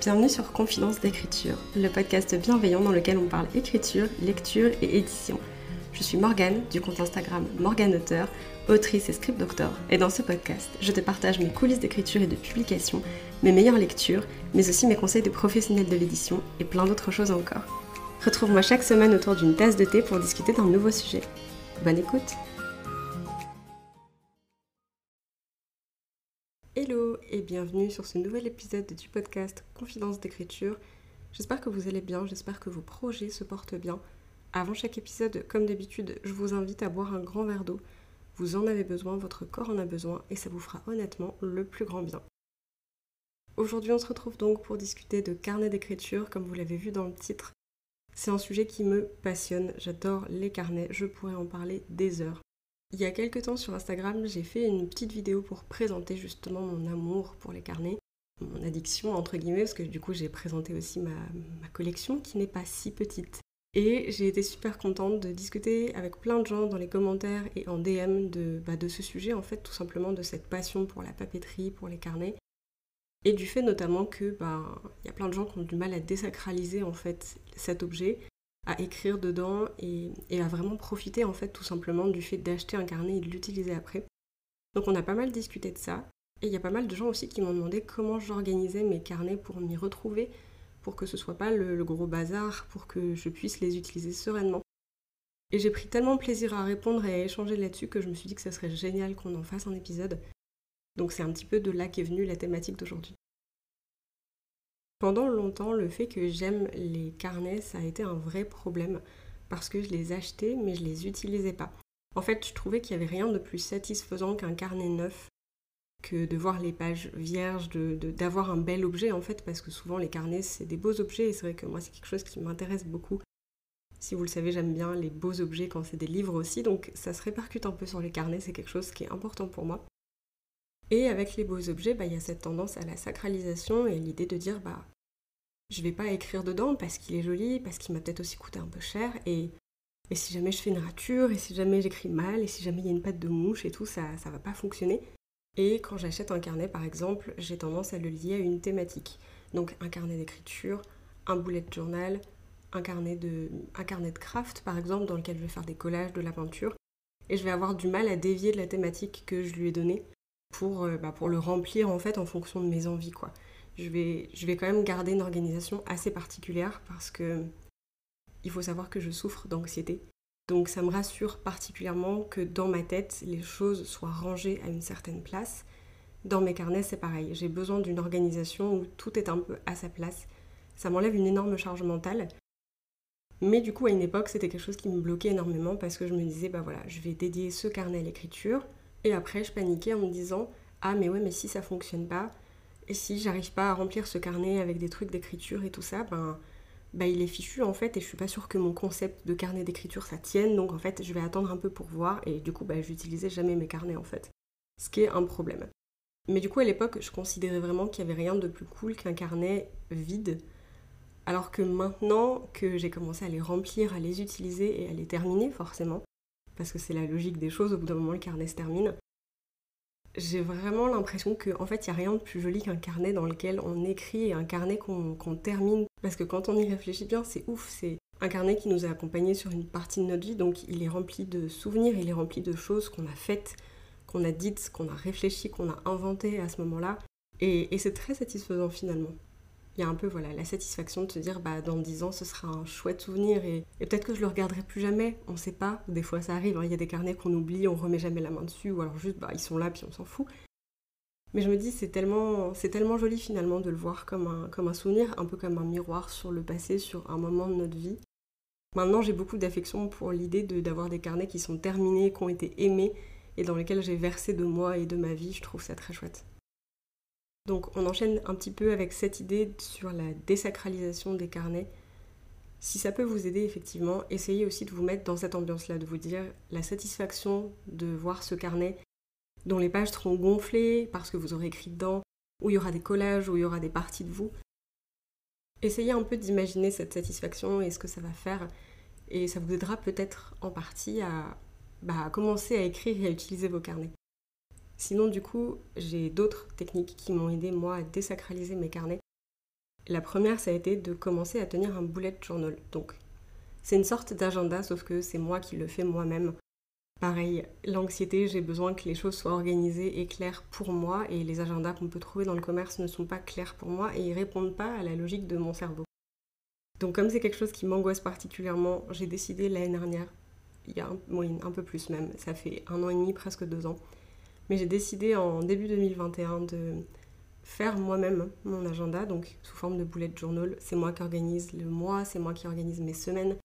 Bienvenue sur Confidence d'écriture, le podcast bienveillant dans lequel on parle écriture, lecture et édition. Je suis Morgane du compte Instagram Morgane Auteur, autrice et script doctor, et dans ce podcast, je te partage mes coulisses d'écriture et de publication, mes meilleures lectures, mais aussi mes conseils de professionnels de l'édition et plein d'autres choses encore. Retrouve-moi chaque semaine autour d'une tasse de thé pour discuter d'un nouveau sujet. Bonne écoute bienvenue sur ce nouvel épisode du podcast Confidence d'écriture. J'espère que vous allez bien, j'espère que vos projets se portent bien. Avant chaque épisode, comme d'habitude, je vous invite à boire un grand verre d'eau. Vous en avez besoin, votre corps en a besoin et ça vous fera honnêtement le plus grand bien. Aujourd'hui, on se retrouve donc pour discuter de carnet d'écriture, comme vous l'avez vu dans le titre. C'est un sujet qui me passionne, j'adore les carnets, je pourrais en parler des heures. Il y a quelques temps sur Instagram, j'ai fait une petite vidéo pour présenter justement mon amour pour les carnets, mon addiction entre guillemets, parce que du coup j'ai présenté aussi ma, collection qui n'est pas si petite. Et j'ai été super contente de discuter avec plein de gens dans les commentaires et en DM de, bah, de ce sujet, en fait, tout simplement de cette passion pour la papeterie, pour les carnets. Et du fait notamment que bah, il y a plein de gens qui ont du mal à désacraliser en fait cet objet à écrire dedans et, à vraiment profiter en fait tout simplement du fait d'acheter un carnet et de l'utiliser après. Donc on a pas mal discuté de ça et il y a pas mal de gens aussi qui m'ont demandé comment j'organisais mes carnets pour m'y retrouver, pour que ce soit pas le, gros bazar, pour que je puisse les utiliser sereinement. Et j'ai pris tellement plaisir à répondre et à échanger là-dessus que je me suis dit que ça serait génial qu'on en fasse un épisode. Donc c'est un petit peu de là qu'est venue la thématique d'aujourd'hui. Pendant longtemps, le fait que j'aime les carnets, ça a été un vrai problème parce que je les achetais mais je les utilisais pas. En fait, je trouvais qu'il n'y avait rien de plus satisfaisant qu'un carnet neuf que de voir les pages vierges, d'avoir un bel objet en fait, parce que souvent les carnets c'est des beaux objets et c'est vrai que moi c'est quelque chose qui m'intéresse beaucoup. Si vous le savez, j'aime bien les beaux objets quand c'est des livres aussi, donc ça se répercute un peu sur les carnets, c'est quelque chose qui est important pour moi. Et avec les beaux objets, bah, il y a cette tendance à la sacralisation et l'idée de dire bah je vais pas écrire dedans parce qu'il est joli, parce qu'il m'a peut-être aussi coûté un peu cher et, si jamais je fais une rature, et si jamais j'écris mal, et si jamais il y a une patte de mouche et tout, ça ça va pas fonctionner. Et quand j'achète un carnet par exemple, j'ai tendance à le lier à une thématique. Donc un carnet d'écriture, un bullet journal, un carnet de craft par exemple dans lequel je vais faire des collages, de la peinture et je vais avoir du mal à dévier de la thématique que je lui ai donnée pour, euh, bah, pour le remplir en fait en fonction de mes envies. Je vais, quand même garder une organisation assez particulière parce que il faut savoir que je souffre d'anxiété. Donc ça me rassure particulièrement que dans ma tête, les choses soient rangées à une certaine place. Dans mes carnets, c'est pareil. J'ai besoin d'une organisation où tout est un peu à sa place. Ça m'enlève une énorme charge mentale. Mais du coup, à une époque, c'était quelque chose qui me bloquait énormément parce que je me disais, bah voilà, je vais dédier ce carnet à l'écriture, et après, je paniquais en me disant Ah, mais ouais, mais si ça fonctionne pas, et si j'arrive pas à remplir ce carnet avec des trucs d'écriture et tout ça, ben, ben il est fichu en fait, et je suis pas sûre que mon concept de carnet d'écriture ça tienne, donc en fait, je vais attendre un peu pour voir, et du coup, ben, j'utilisais jamais mes carnets en fait. Ce qui est un problème. Mais du coup, à l'époque, je considérais vraiment qu'il y avait rien de plus cool qu'un carnet vide. Alors que maintenant que j'ai commencé à les remplir, à les utiliser et à les terminer forcément, parce que c'est la logique des choses, au bout d'un moment le carnet se termine. J'ai vraiment l'impression qu'en en fait il n'y a rien de plus joli qu'un carnet dans lequel on écrit et un carnet qu'on termine. Parce que quand on y réfléchit bien, c'est ouf, c'est un carnet qui nous a accompagnés sur une partie de notre vie, donc il est rempli de souvenirs, il est rempli de choses qu'on a faites, qu'on a dites, qu'on a réfléchi, qu'on a inventées à ce moment-là. et c'est très satisfaisant finalement un peu voilà, la satisfaction de se dire bah, dans 10 ans ce sera un chouette souvenir et, peut-être que je le regarderai plus jamais, on sait pas, des fois ça arrive, hein. il y a des carnets qu'on oublie, on remet jamais la main dessus ou alors juste bah, ils sont là puis on s'en fout. Mais je me dis c'est tellement, c'est tellement joli finalement de le voir comme un, comme un souvenir, un peu comme un miroir sur le passé, sur un moment de notre vie. Maintenant j'ai beaucoup d'affection pour l'idée d'avoir des carnets qui sont terminés, qui ont été aimés et dans lesquels j'ai versé de moi et de ma vie, je trouve ça très chouette. Donc on enchaîne un petit peu avec cette idée sur la désacralisation des carnets. Si ça peut vous aider effectivement, essayez aussi de vous mettre dans cette ambiance-là, de vous dire la satisfaction de voir ce carnet dont les pages seront gonflées parce que vous aurez écrit dedans, où il y aura des collages, où il y aura des parties de vous. Essayez un peu d'imaginer cette satisfaction et ce que ça va faire, et ça vous aidera peut-être en partie à, bah, commencer à écrire et à utiliser vos carnets. Sinon, du coup, j'ai d'autres techniques qui m'ont aidé, moi, à désacraliser mes carnets. La première, ça a été de commencer à tenir un bullet journal. Donc, c'est une sorte d'agenda, sauf que c'est moi qui le fais moi-même. Pareil, l'anxiété, j'ai besoin que les choses soient organisées et claires pour moi, et les agendas qu'on peut trouver dans le commerce ne sont pas clairs pour moi et ils répondent pas à la logique de mon cerveau. Donc comme c'est quelque chose qui m'angoisse particulièrement, j'ai décidé l'année dernière, il y a un, un peu plus même, ça fait un an et demi, presque deux ans, mais j'ai décidé en début 2021 de faire moi-même mon agenda, donc sous forme de bullet journal. C'est moi qui organise le mois, c'est moi qui organise mes semaines.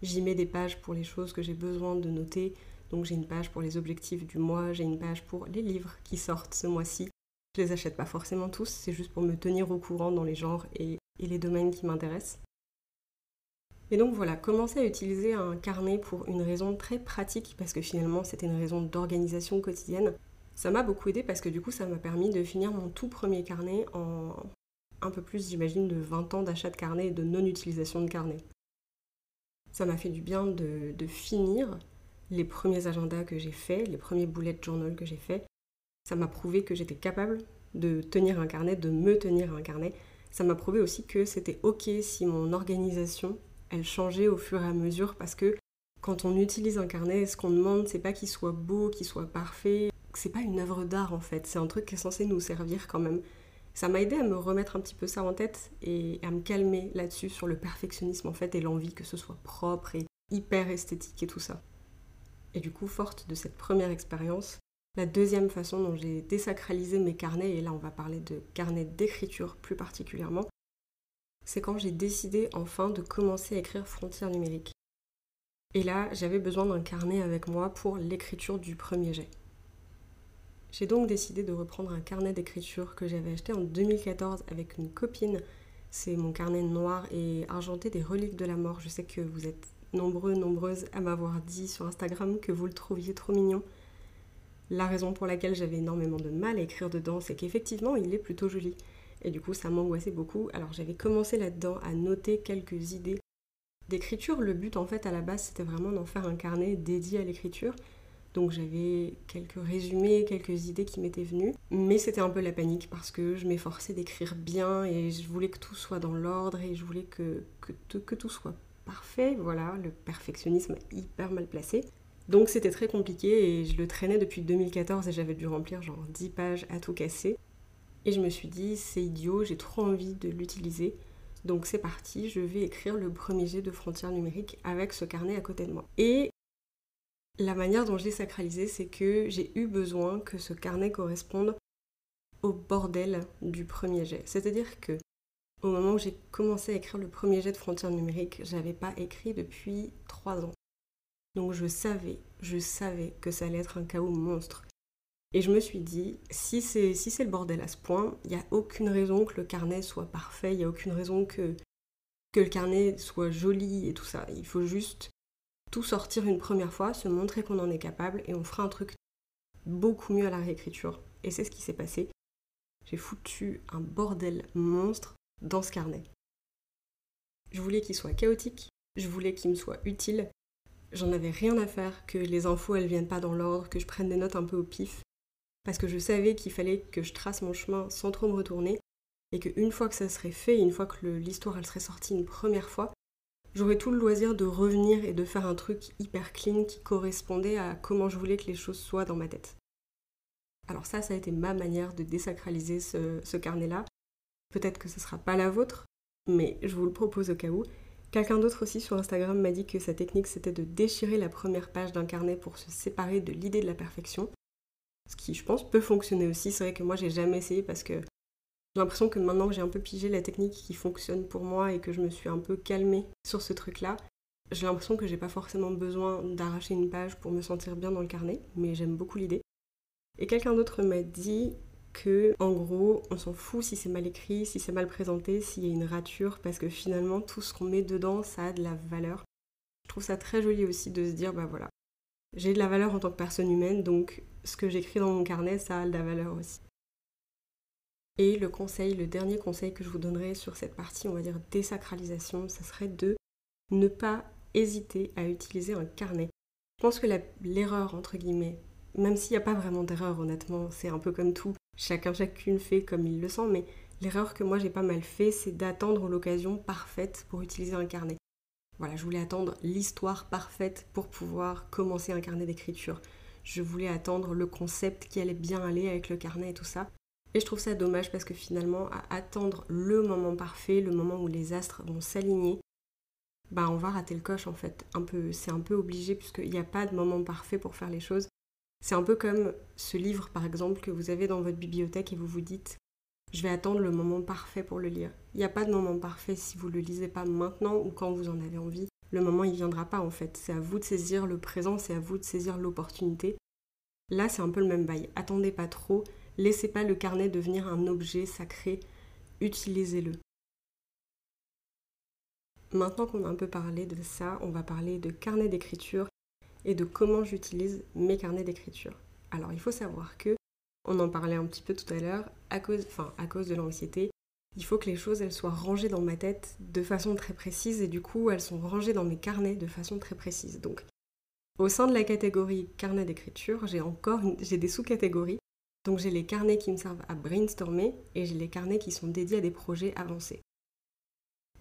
J'y mets des pages pour les choses que j'ai besoin de noter, donc j'ai une page pour les objectifs du mois, j'ai une page pour les livres qui sortent ce mois-ci. Je les achète pas forcément tous, c'est juste pour me tenir au courant dans les genres et, les domaines qui m'intéressent. Et donc voilà, commencer à utiliser un carnet pour une raison très pratique, parce que finalement c'était une raison d'organisation quotidienne. Ça m'a beaucoup aidé parce que du coup ça m'a permis de finir mon tout premier carnet en un peu plus j'imagine de 20 ans d'achat de carnet et de non-utilisation de carnet. Ça m'a fait du bien de, finir les premiers agendas que j'ai faits, les premiers bullet journal que j'ai faits, ça m'a prouvé que j'étais capable de tenir un carnet, de me tenir un carnet. Ça m'a prouvé aussi que c'était ok si mon organisation, elle changeait au fur et à mesure parce que quand on utilise un carnet, ce qu'on demande, c'est pas qu'il soit beau, qu'il soit parfait. C'est pas une œuvre d'art en fait, c'est un truc qui est censé nous servir quand même. Ça m'a aidé à me remettre un petit peu ça en tête et à me calmer là-dessus sur le perfectionnisme en fait et l'envie que ce soit propre et hyper esthétique et tout ça. Et du coup, forte de cette première expérience, la deuxième façon dont j'ai désacralisé mes carnets, et là on va parler de carnets d'écriture plus particulièrement, c'est quand j'ai décidé enfin de commencer à écrire Frontières numériques. Et là, j'avais besoin d'un carnet avec moi pour l'écriture du premier jet. J'ai donc décidé de reprendre un carnet d'écriture que j'avais acheté en 2014 avec une copine. C'est mon carnet noir et argenté des reliques de la mort. Je sais que vous êtes nombreux, nombreuses à m'avoir dit sur Instagram que vous le trouviez trop mignon. La raison pour laquelle j'avais énormément de mal à écrire dedans, c'est qu'effectivement, il est plutôt joli. Et du coup, ça m'angoissait beaucoup. Alors j'avais commencé là-dedans à noter quelques idées d'écriture. Le but, en fait, à la base, c'était vraiment d'en faire un carnet dédié à l'écriture. Donc j'avais quelques résumés, quelques idées qui m'étaient venues. Mais c'était un peu la panique parce que je m'efforçais d'écrire bien et je voulais que tout soit dans l'ordre et je voulais que, que, tout soit parfait, voilà, le perfectionnisme hyper mal placé. Donc c'était très compliqué et je le traînais depuis 2014 et j'avais dû remplir genre 10 pages à tout casser. Et je me suis dit, c'est idiot, j'ai trop envie de l'utiliser. Donc c'est parti, je vais écrire le premier jet de frontières numériques avec ce carnet à côté de moi. Et la manière dont je l'ai sacralisé, c'est que j'ai eu besoin que ce carnet corresponde au bordel du premier jet. C'est-à-dire que au moment où j'ai commencé à écrire le premier jet de frontières numériques, j'avais pas écrit depuis trois ans. Donc je savais, je savais que ça allait être un chaos monstre. Et je me suis dit, si c'est si le bordel à ce point, il n'y a aucune raison que le carnet soit parfait, il n'y a aucune raison que le carnet soit joli et tout ça. Il faut juste sortir une première fois, se montrer qu'on en est capable et on fera un truc beaucoup mieux à la réécriture. Et c'est ce qui s'est passé. J'ai foutu un bordel monstre dans ce carnet. Je voulais qu'il soit chaotique, je voulais qu'il me soit utile. J'en avais rien à faire que les infos elles viennent pas dans l'ordre, que je prenne des notes un peu au pif, parce que je savais qu'il fallait que je trace mon chemin sans trop me retourner, et qu'une fois que ça serait fait, une fois que l'histoire elle serait sortie une première fois, j'aurais tout le loisir de revenir et de faire un truc hyper clean qui correspondait à comment je voulais que les choses soient dans ma tête. Alors ça, ça a été ma manière de désacraliser ce carnet-là. Peut-être que ce ne sera pas la vôtre, mais je vous le propose au cas où. Quelqu'un d'autre aussi sur Instagram m'a dit que sa technique c'était de déchirer la première page d'un carnet pour se séparer de l'idée de la perfection. Ce qui, je pense, peut fonctionner aussi. C'est vrai que moi j'ai jamais essayé parce que j'ai l'impression que maintenant que j'ai un peu pigé la technique qui fonctionne pour moi et que je me suis un peu calmée sur ce truc-là, j'ai l'impression que j'ai pas forcément besoin d'arracher une page pour me sentir bien dans le carnet, mais j'aime beaucoup l'idée. Et quelqu'un d'autre m'a dit que en gros on s'en fout si c'est mal écrit, si c'est mal présenté, s'il y a une rature, parce que finalement tout ce qu'on met dedans ça a de la valeur. Je trouve ça très joli aussi de se dire bah voilà, j'ai de la valeur en tant que personne humaine, donc ce que j'écris dans mon carnet ça a de la valeur aussi. Et le conseil, le dernier conseil que je vous donnerai sur cette partie, on va dire désacralisation, ça serait de ne pas hésiter à utiliser un carnet. Je pense que l'erreur, entre guillemets, même s'il n'y a pas vraiment d'erreur, honnêtement, c'est un peu comme tout. Chacun, chacune fait comme il le sent, mais L'erreur que moi j'ai pas mal fait, c'est d'attendre l'occasion parfaite pour utiliser un carnet. Voilà, je voulais attendre l'histoire parfaite pour pouvoir commencer un carnet d'écriture. Je voulais attendre le concept qui allait bien aller avec le carnet et tout ça. Et je trouve ça dommage parce que finalement, à attendre le moment parfait, le moment où les astres vont s'aligner, bah on va rater le coche en fait. Un peu, c'est un peu obligé puisqu'il n'y a pas de moment parfait pour faire les choses. C'est un peu comme ce livre par exemple que vous avez dans votre bibliothèque et vous vous dites je vais attendre le moment parfait pour le lire. Il n'y a pas de moment parfait si vous ne le lisez pas maintenant ou quand vous en avez envie. Le moment il viendra pas en fait. C'est à vous de saisir le présent, c'est à vous de saisir l'opportunité. Là c'est un peu le même bail. Attendez pas trop, laissez pas le carnet devenir un objet sacré, utilisez-le. Maintenant qu'on a un peu parlé de ça, on va parler de carnet d'écriture et de comment j'utilise mes carnets d'écriture. Alors il faut savoir que on en parlait un petit peu tout à l'heure, à cause, enfin, à cause de l'anxiété, il faut que les choses soient rangées dans ma tête de façon très précise et du coup elles sont rangées dans mes carnets de façon très précise. Donc au sein de la catégorie carnet d'écriture, j'ai encore j'ai des sous-catégories. Donc j'ai les carnets qui me servent à brainstormer et j'ai les carnets qui sont dédiés à des projets avancés.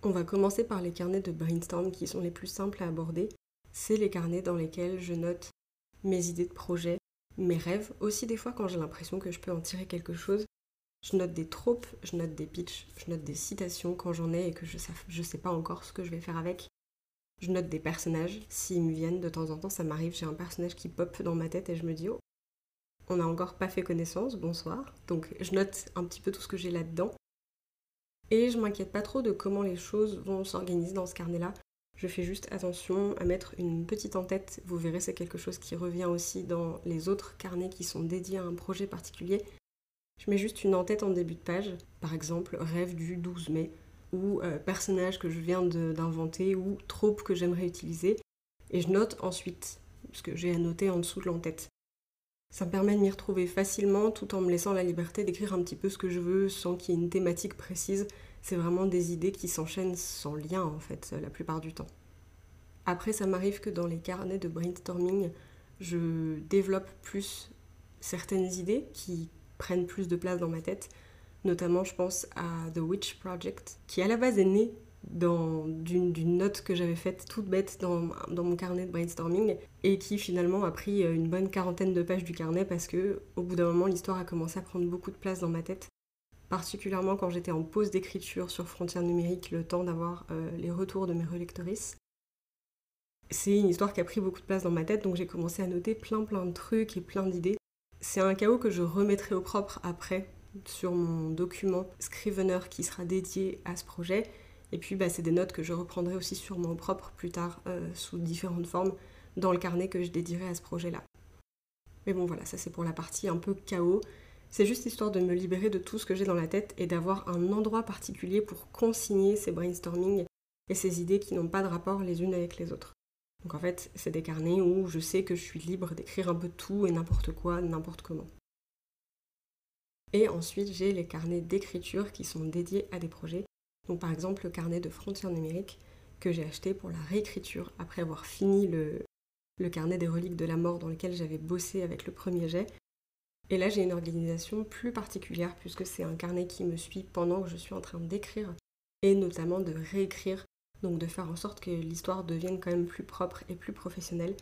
On va commencer par les carnets de brainstorm qui sont les plus simples à aborder. C'est les carnets dans lesquels je note mes idées de projet, mes rêves, aussi des fois quand j'ai l'impression que je peux en tirer quelque chose. Je note des tropes, je note des pitchs, je note des citations quand j'en ai et que je ne sais pas encore ce que je vais faire avec. Je note des personnages, s'ils me viennent de temps en temps, ça m'arrive, j'ai un personnage qui pop dans ma tête et je me dis oh, on n'a encore pas fait connaissance, bonsoir. Donc je note un petit peu tout ce que j'ai là-dedans. Et je m'inquiète pas trop de comment les choses vont s'organiser dans ce carnet-là. Je fais juste attention à mettre une petite en tête. Vous verrez, c'est quelque chose qui revient aussi dans les autres carnets qui sont dédiés à un projet particulier. Je mets juste une en-tête en début de page, par exemple rêve du 12 mai, ou euh, personnage que je viens d'inventer, ou trope que j'aimerais utiliser, et je note ensuite ce que j'ai à noter en dessous de l'en-tête. Ça me permet de m'y retrouver facilement tout en me laissant la liberté d'écrire un petit peu ce que je veux sans qu'il y ait une thématique précise c'est vraiment des idées qui s'enchaînent sans lien en fait la plupart du temps. Après, ça m'arrive que dans les carnets de brainstorming, je développe plus certaines idées qui prennent plus de place dans ma tête. Notamment, je pense à The Witch Project, qui à la base est né d'une note que j'avais faite toute bête dans, mon carnet de brainstorming et qui finalement a pris une bonne quarantaine de pages du carnet parce que au bout d'un moment l'histoire a commencé à prendre beaucoup de place dans ma tête particulièrement quand j'étais en pause d'écriture sur Frontières numériques, le temps d'avoir euh, les retours de mes relectrices. C'est une histoire qui a pris beaucoup de place dans ma tête, donc j'ai commencé à noter plein plein de trucs et plein d'idées. C'est un chaos que je remettrai au propre après sur mon document Scrivener qui sera dédié à ce projet. Et puis bah, c'est des notes que je reprendrai aussi sur mon propre plus tard euh, sous différentes formes dans le carnet que je dédierai à ce projet-là. Mais bon voilà, ça c'est pour la partie un peu chaos. C'est juste histoire de me libérer de tout ce que j'ai dans la tête et d'avoir un endroit particulier pour consigner ces brainstorming et ces idées qui n'ont pas de rapport les unes avec les autres. Donc en fait, c'est des carnets où je sais que je suis libre d'écrire un peu tout et n'importe quoi, n'importe comment. Et ensuite, j'ai les carnets d'écriture qui sont dédiés à des projets. Donc par exemple, le carnet de frontières numériques que j'ai acheté pour la réécriture après avoir fini le, carnet des reliques de la mort dans lequel j'avais bossé avec le premier jet. Et là, j'ai une organisation plus particulière puisque c'est un carnet qui me suit pendant que je suis en train d'écrire et notamment de réécrire, donc de faire en sorte que l'histoire devienne quand même plus propre et plus professionnelle.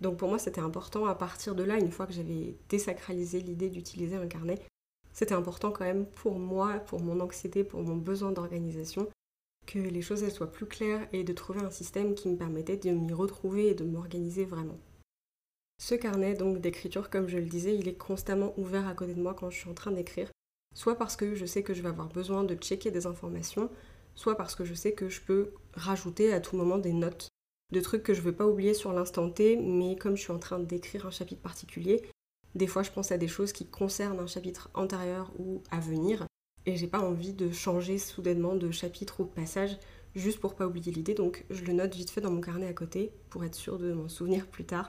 Donc pour moi, c'était important à partir de là, une fois que j'avais désacralisé l'idée d'utiliser un carnet, c'était important quand même pour moi, pour mon anxiété, pour mon besoin d'organisation, que les choses soient plus claires et de trouver un système qui me permettait de m'y retrouver et de m'organiser vraiment. Ce carnet donc d'écriture, comme je le disais, il est constamment ouvert à côté de moi quand je suis en train d'écrire, soit parce que je sais que je vais avoir besoin de checker des informations, soit parce que je sais que je peux rajouter à tout moment des notes de trucs que je ne veux pas oublier sur l'instant T, mais comme je suis en train d'écrire un chapitre particulier, des fois je pense à des choses qui concernent un chapitre antérieur ou à venir, et j'ai pas envie de changer soudainement de chapitre ou de passage juste pour pas oublier l'idée, donc je le note vite fait dans mon carnet à côté pour être sûr de m'en souvenir plus tard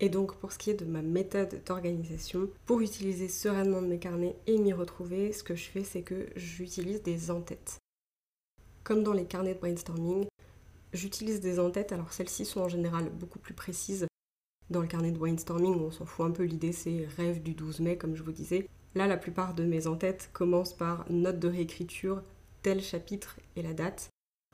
et donc pour ce qui est de ma méthode d'organisation, pour utiliser sereinement mes carnets et m'y retrouver, ce que je fais c'est que j'utilise des en-têtes. Comme dans les carnets de brainstorming, j'utilise des en-têtes, alors celles-ci sont en général beaucoup plus précises. Dans le carnet de brainstorming, on s'en fout un peu, l'idée c'est rêve du 12 mai comme je vous disais. Là, la plupart de mes en-têtes commencent par note de réécriture, tel chapitre et la date,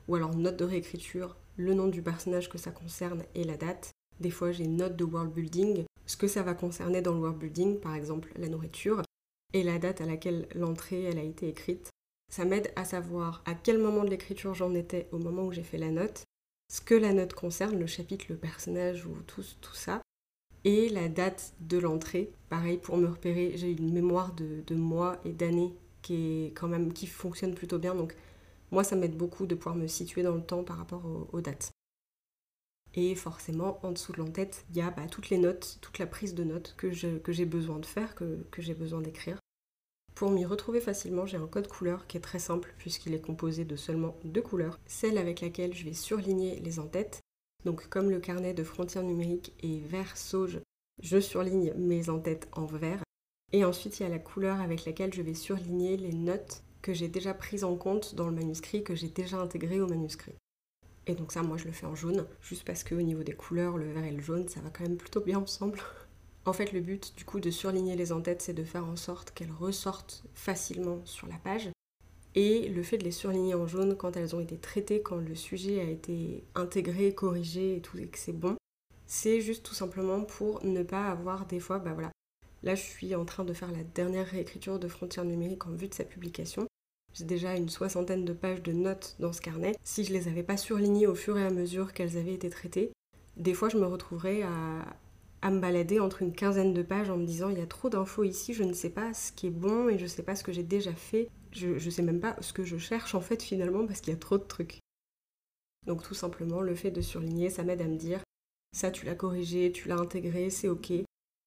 ou alors note de réécriture, le nom du personnage que ça concerne et la date. Des fois, j'ai note de world building, ce que ça va concerner dans le world building, par exemple la nourriture, et la date à laquelle l'entrée elle a été écrite. Ça m'aide à savoir à quel moment de l'écriture j'en étais au moment où j'ai fait la note, ce que la note concerne, le chapitre, le personnage ou tout, tout ça, et la date de l'entrée. Pareil pour me repérer, j'ai une mémoire de, mois et d'années qui quand même fonctionne plutôt bien. Donc moi, ça m'aide beaucoup de pouvoir me situer dans le temps par rapport aux, dates. Et forcément, en dessous de l'entête, il y a bah, toutes les notes, toute la prise de notes que j'ai besoin de faire, que j'ai besoin d'écrire. Pour m'y retrouver facilement, j'ai un code couleur qui est très simple puisqu'il est composé de seulement deux couleurs. Celle avec laquelle je vais surligner les entêtes donc comme le carnet de frontières numériques est vert sauge, je surligne mes en-têtes en vert. Et ensuite, il y a la couleur avec laquelle je vais surligner les notes que j'ai déjà prises en compte dans le manuscrit, que j'ai déjà intégrées au manuscrit. Et donc ça, moi, je le fais en jaune, juste parce qu'au niveau des couleurs, le vert et le jaune, ça va quand même plutôt bien ensemble. En fait, le but du coup de surligner les en-têtes, c'est de faire en sorte qu'elles ressortent facilement sur la page et le fait de les surligner en jaune quand elles ont été traitées, quand le sujet a été intégré, corrigé et tout, et que c'est bon, c'est juste tout simplement pour ne pas avoir des fois, bah voilà, là je suis en train de faire la dernière réécriture de Frontières numériques en vue de sa publication. J'ai déjà une soixantaine de pages de notes dans ce carnet. Si je les avais pas surlignées au fur et à mesure qu'elles avaient été traitées, des fois je me retrouverais à, à me balader entre une quinzaine de pages en me disant il y a trop d'infos ici, je ne sais pas ce qui est bon et je ne sais pas ce que j'ai déjà fait je, ne sais même pas ce que je cherche en fait finalement parce qu'il y a trop de trucs. Donc tout simplement, le fait de surligner, ça m'aide à me dire, ça tu l'as corrigé, tu l'as intégré, c'est ok.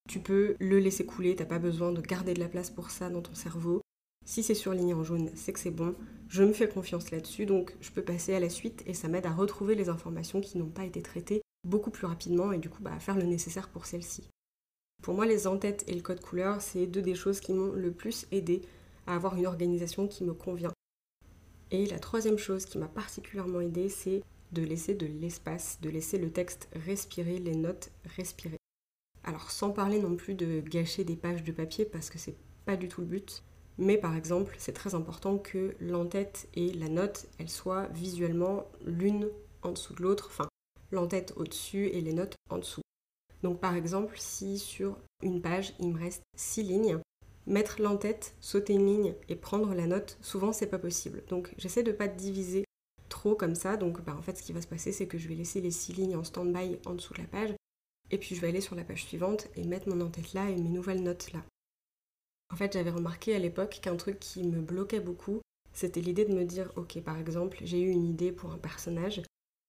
Tu peux le laisser couler, t'as pas besoin de garder de la place pour ça dans ton cerveau. Si c'est surligné en jaune, c'est que c'est bon. Je me fais confiance là-dessus, donc je peux passer à la suite et ça m'aide à retrouver les informations qui n'ont pas été traitées beaucoup plus rapidement et du coup bah, faire le nécessaire pour celles-ci. Pour moi, les en-têtes et le code couleur, c'est deux des choses qui m'ont le plus aidé à avoir une organisation qui me convient. Et la troisième chose qui m'a particulièrement aidé, c'est de laisser de l'espace, de laisser le texte respirer, les notes respirer. Alors sans parler non plus de gâcher des pages de papier parce que c'est pas du tout le but, mais par exemple, c'est très important que l'entête et la note, elles soient visuellement l'une en dessous de l'autre, enfin l'entête au-dessus et les notes en dessous. Donc par exemple, si sur une page, il me reste six lignes, mettre l'entête, sauter une ligne et prendre la note, souvent c'est pas possible. Donc j'essaie de pas diviser trop comme ça. Donc bah, en fait ce qui va se passer c'est que je vais laisser les six lignes en stand-by en dessous de la page et puis je vais aller sur la page suivante et mettre mon en-tête là et mes nouvelles notes là. En fait j'avais remarqué à l'époque qu'un truc qui me bloquait beaucoup c'était l'idée de me dire ok par exemple j'ai eu une idée pour un personnage,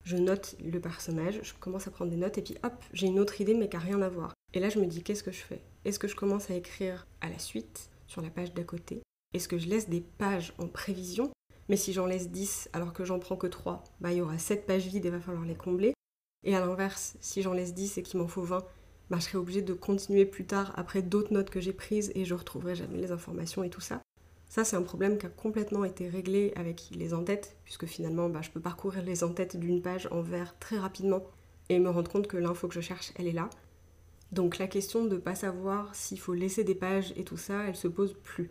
je note le personnage, je commence à prendre des notes et puis hop j'ai une autre idée mais qui n'a rien à voir. Et là je me dis qu'est-ce que je fais? Est-ce que je commence à écrire à la suite, sur la page d'à côté? Est-ce que je laisse des pages en prévision? Mais si j'en laisse 10 alors que j'en prends que 3, bah, il y aura 7 pages vides et va falloir les combler. Et à l'inverse, si j'en laisse 10 et qu'il m'en faut 20, bah, je serai obligée de continuer plus tard après d'autres notes que j'ai prises et je retrouverai jamais les informations et tout ça. Ça, c'est un problème qui a complètement été réglé avec les en-têtes, puisque finalement, bah, je peux parcourir les en-têtes d'une page en vert très rapidement et me rendre compte que l'info que je cherche, elle est là. Donc la question de ne pas savoir s'il faut laisser des pages et tout ça, elle se pose plus.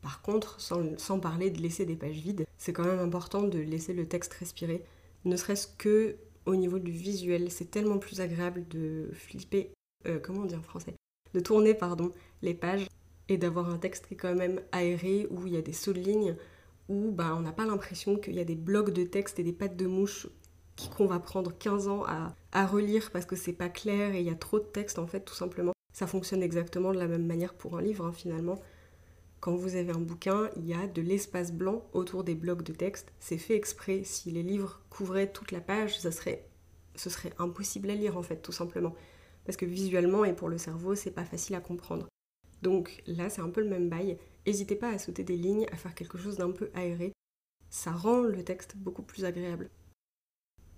Par contre, sans, parler de laisser des pages vides, c'est quand même important de laisser le texte respirer, ne serait-ce que au niveau du visuel. C'est tellement plus agréable de flipper, euh, comment on dit en français, de tourner pardon les pages et d'avoir un texte qui est quand même aéré où il y a des sauts de ligne où bah, on n'a pas l'impression qu'il y a des blocs de texte et des pattes de mouche qu'on va prendre 15 ans à, relire parce que c'est pas clair et il y a trop de texte en fait tout simplement. Ça fonctionne exactement de la même manière pour un livre hein, finalement. Quand vous avez un bouquin, il y a de l'espace blanc autour des blocs de texte. C'est fait exprès. Si les livres couvraient toute la page, ça serait, ce serait impossible à lire en fait tout simplement. Parce que visuellement et pour le cerveau, c'est pas facile à comprendre. Donc là, c'est un peu le même bail. N'hésitez pas à sauter des lignes, à faire quelque chose d'un peu aéré. Ça rend le texte beaucoup plus agréable.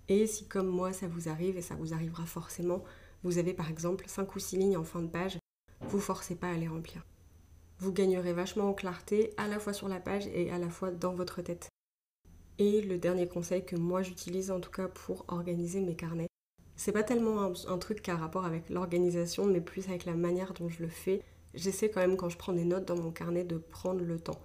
Et si comme moi ça vous arrive, et ça vous arrivera forcément, vous avez par exemple 5 ou 6 lignes en fin de page, vous forcez pas à les remplir. Vous gagnerez vachement en clarté à la fois sur la page et à la fois dans votre tête. Et le dernier conseil que moi j'utilise en tout cas pour organiser mes carnets, c'est pas tellement un, truc qui a rapport avec l'organisation, mais plus avec la manière dont je le fais. J'essaie quand même quand je prends des notes dans mon carnet de prendre le temps.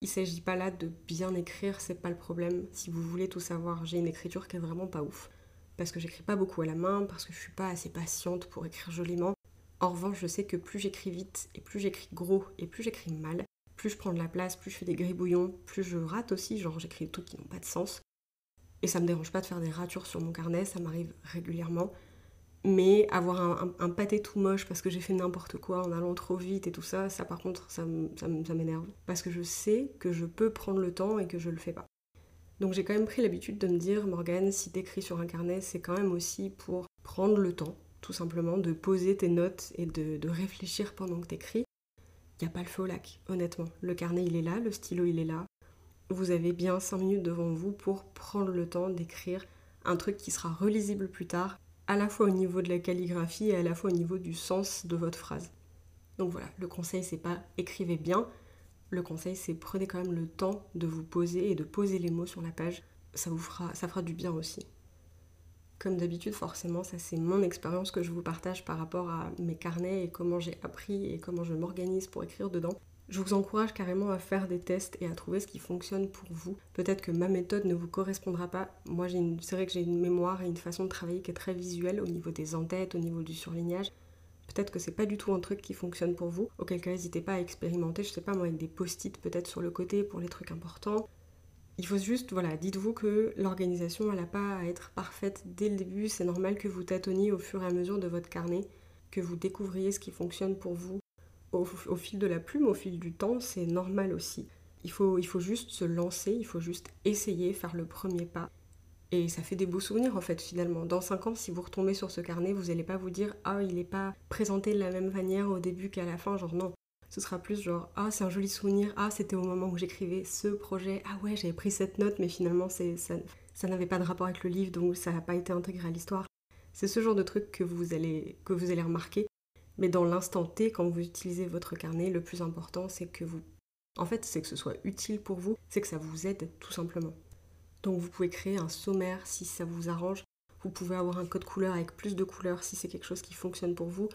Il s'agit pas là de bien écrire, c'est pas le problème. Si vous voulez tout savoir, j'ai une écriture qui est vraiment pas ouf. Parce que j'écris pas beaucoup à la main, parce que je suis pas assez patiente pour écrire joliment. En revanche, je sais que plus j'écris vite, et plus j'écris gros, et plus j'écris mal, plus je prends de la place, plus je fais des gribouillons, plus je rate aussi, genre j'écris des trucs qui n'ont pas de sens. Et ça me dérange pas de faire des ratures sur mon carnet, ça m'arrive régulièrement. Mais avoir un, pâté tout moche parce que j'ai fait n'importe quoi en allant trop vite et tout ça, ça par contre, ça, m'énerve. Parce que je sais que je peux prendre le temps et que je le fais pas. Donc j'ai quand même pris l'habitude de me dire, Morgane, si t'écris sur un carnet, c'est quand même aussi pour prendre le temps, tout simplement, de poser tes notes et de, de réfléchir pendant que t'écris. Il n'y a pas le feu au lac, honnêtement. Le carnet, il est là, le stylo, il est là. Vous avez bien 5 minutes devant vous pour prendre le temps d'écrire un truc qui sera relisible plus tard à la fois au niveau de la calligraphie et à la fois au niveau du sens de votre phrase. Donc voilà, le conseil c'est pas écrivez bien, le conseil c'est prenez quand même le temps de vous poser et de poser les mots sur la page, ça vous fera ça fera du bien aussi. Comme d'habitude, forcément, ça c'est mon expérience que je vous partage par rapport à mes carnets et comment j'ai appris et comment je m'organise pour écrire dedans. Je vous encourage carrément à faire des tests et à trouver ce qui fonctionne pour vous. Peut-être que ma méthode ne vous correspondra pas. Moi, c'est vrai que j'ai une mémoire et une façon de travailler qui est très visuelle au niveau des en-têtes, au niveau du surlignage. Peut-être que c'est pas du tout un truc qui fonctionne pour vous. Auquel cas, n'hésitez pas à expérimenter, je sais pas moi, avec des post-it peut-être sur le côté pour les trucs importants. Il faut juste, voilà, dites-vous que l'organisation, elle n'a pas à être parfaite dès le début. C'est normal que vous tâtonniez au fur et à mesure de votre carnet, que vous découvriez ce qui fonctionne pour vous au, fil de la plume, au fil du temps, c'est normal aussi. Il faut, il faut juste se lancer, il faut juste essayer, faire le premier pas. Et ça fait des beaux souvenirs en fait finalement. Dans 5 ans, si vous retombez sur ce carnet, vous n'allez pas vous dire Ah, il n'est pas présenté de la même manière au début qu'à la fin. Genre non. Ce sera plus genre Ah, c'est un joli souvenir. Ah, c'était au moment où j'écrivais ce projet. Ah ouais, j'avais pris cette note, mais finalement ça, ça n'avait pas de rapport avec le livre, donc ça n'a pas été intégré à l'histoire. C'est ce genre de truc que vous allez, que vous allez remarquer mais dans l'instant T, quand vous utilisez votre carnet, le plus important, c'est que vous... En fait, c'est que ce soit utile pour vous, c'est que ça vous aide tout simplement. Donc vous pouvez créer un sommaire si ça vous arrange. Vous pouvez avoir un code couleur avec plus de couleurs si c'est quelque chose qui fonctionne pour vous.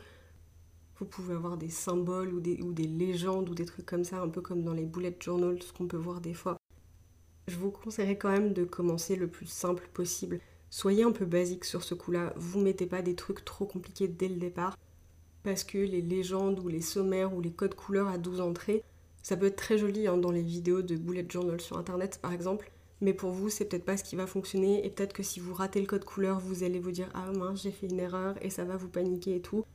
Vous pouvez avoir des symboles ou des, ou des légendes ou des trucs comme ça, un peu comme dans les bullet journals, ce qu'on peut voir des fois. Je vous conseillerais quand même de commencer le plus simple possible. Soyez un peu basique sur ce coup-là. Vous mettez pas des trucs trop compliqués dès le départ parce que les légendes ou les sommaires ou les codes couleurs à 12 entrées, ça peut être très joli hein, dans les vidéos de bullet journal sur internet par exemple, mais pour vous c'est peut-être pas ce qui va fonctionner et peut-être que si vous ratez le code couleur, vous allez vous dire ah mince j'ai fait une erreur et ça va vous paniquer et tout.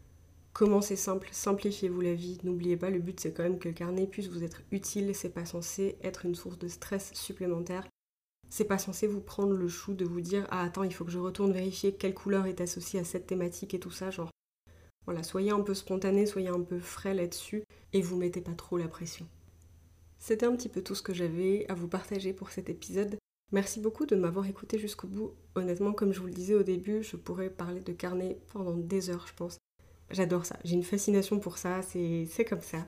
Commencez simple, simplifiez-vous la vie, n'oubliez pas le but c'est quand même que le carnet puisse vous être utile, c'est pas censé être une source de stress supplémentaire. C'est pas censé vous prendre le chou de vous dire ah attends il faut que je retourne vérifier quelle couleur est associée à cette thématique et tout ça genre voilà, soyez un peu spontané, soyez un peu frais là-dessus et vous mettez pas trop la pression. C'était un petit peu tout ce que j'avais à vous partager pour cet épisode. Merci beaucoup de m'avoir écouté jusqu'au bout. Honnêtement, comme je vous le disais au début, je pourrais parler de carnet pendant des heures, je pense. J'adore ça, j'ai une fascination pour ça, c'est comme ça.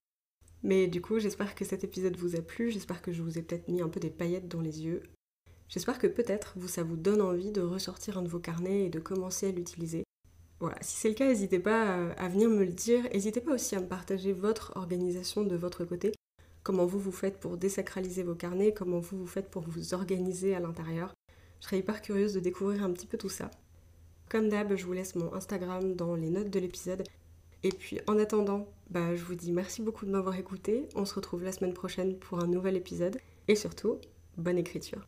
Mais du coup, j'espère que cet épisode vous a plu, j'espère que je vous ai peut-être mis un peu des paillettes dans les yeux. J'espère que peut-être ça vous donne envie de ressortir un de vos carnets et de commencer à l'utiliser. Voilà, si c'est le cas, n'hésitez pas à venir me le dire. N'hésitez pas aussi à me partager votre organisation de votre côté. Comment vous vous faites pour désacraliser vos carnets, comment vous vous faites pour vous organiser à l'intérieur? Je serais hyper curieuse de découvrir un petit peu tout ça. Comme d'hab, je vous laisse mon Instagram dans les notes de l'épisode. Et puis en attendant, bah, je vous dis merci beaucoup de m'avoir écouté. On se retrouve la semaine prochaine pour un nouvel épisode. Et surtout, bonne écriture.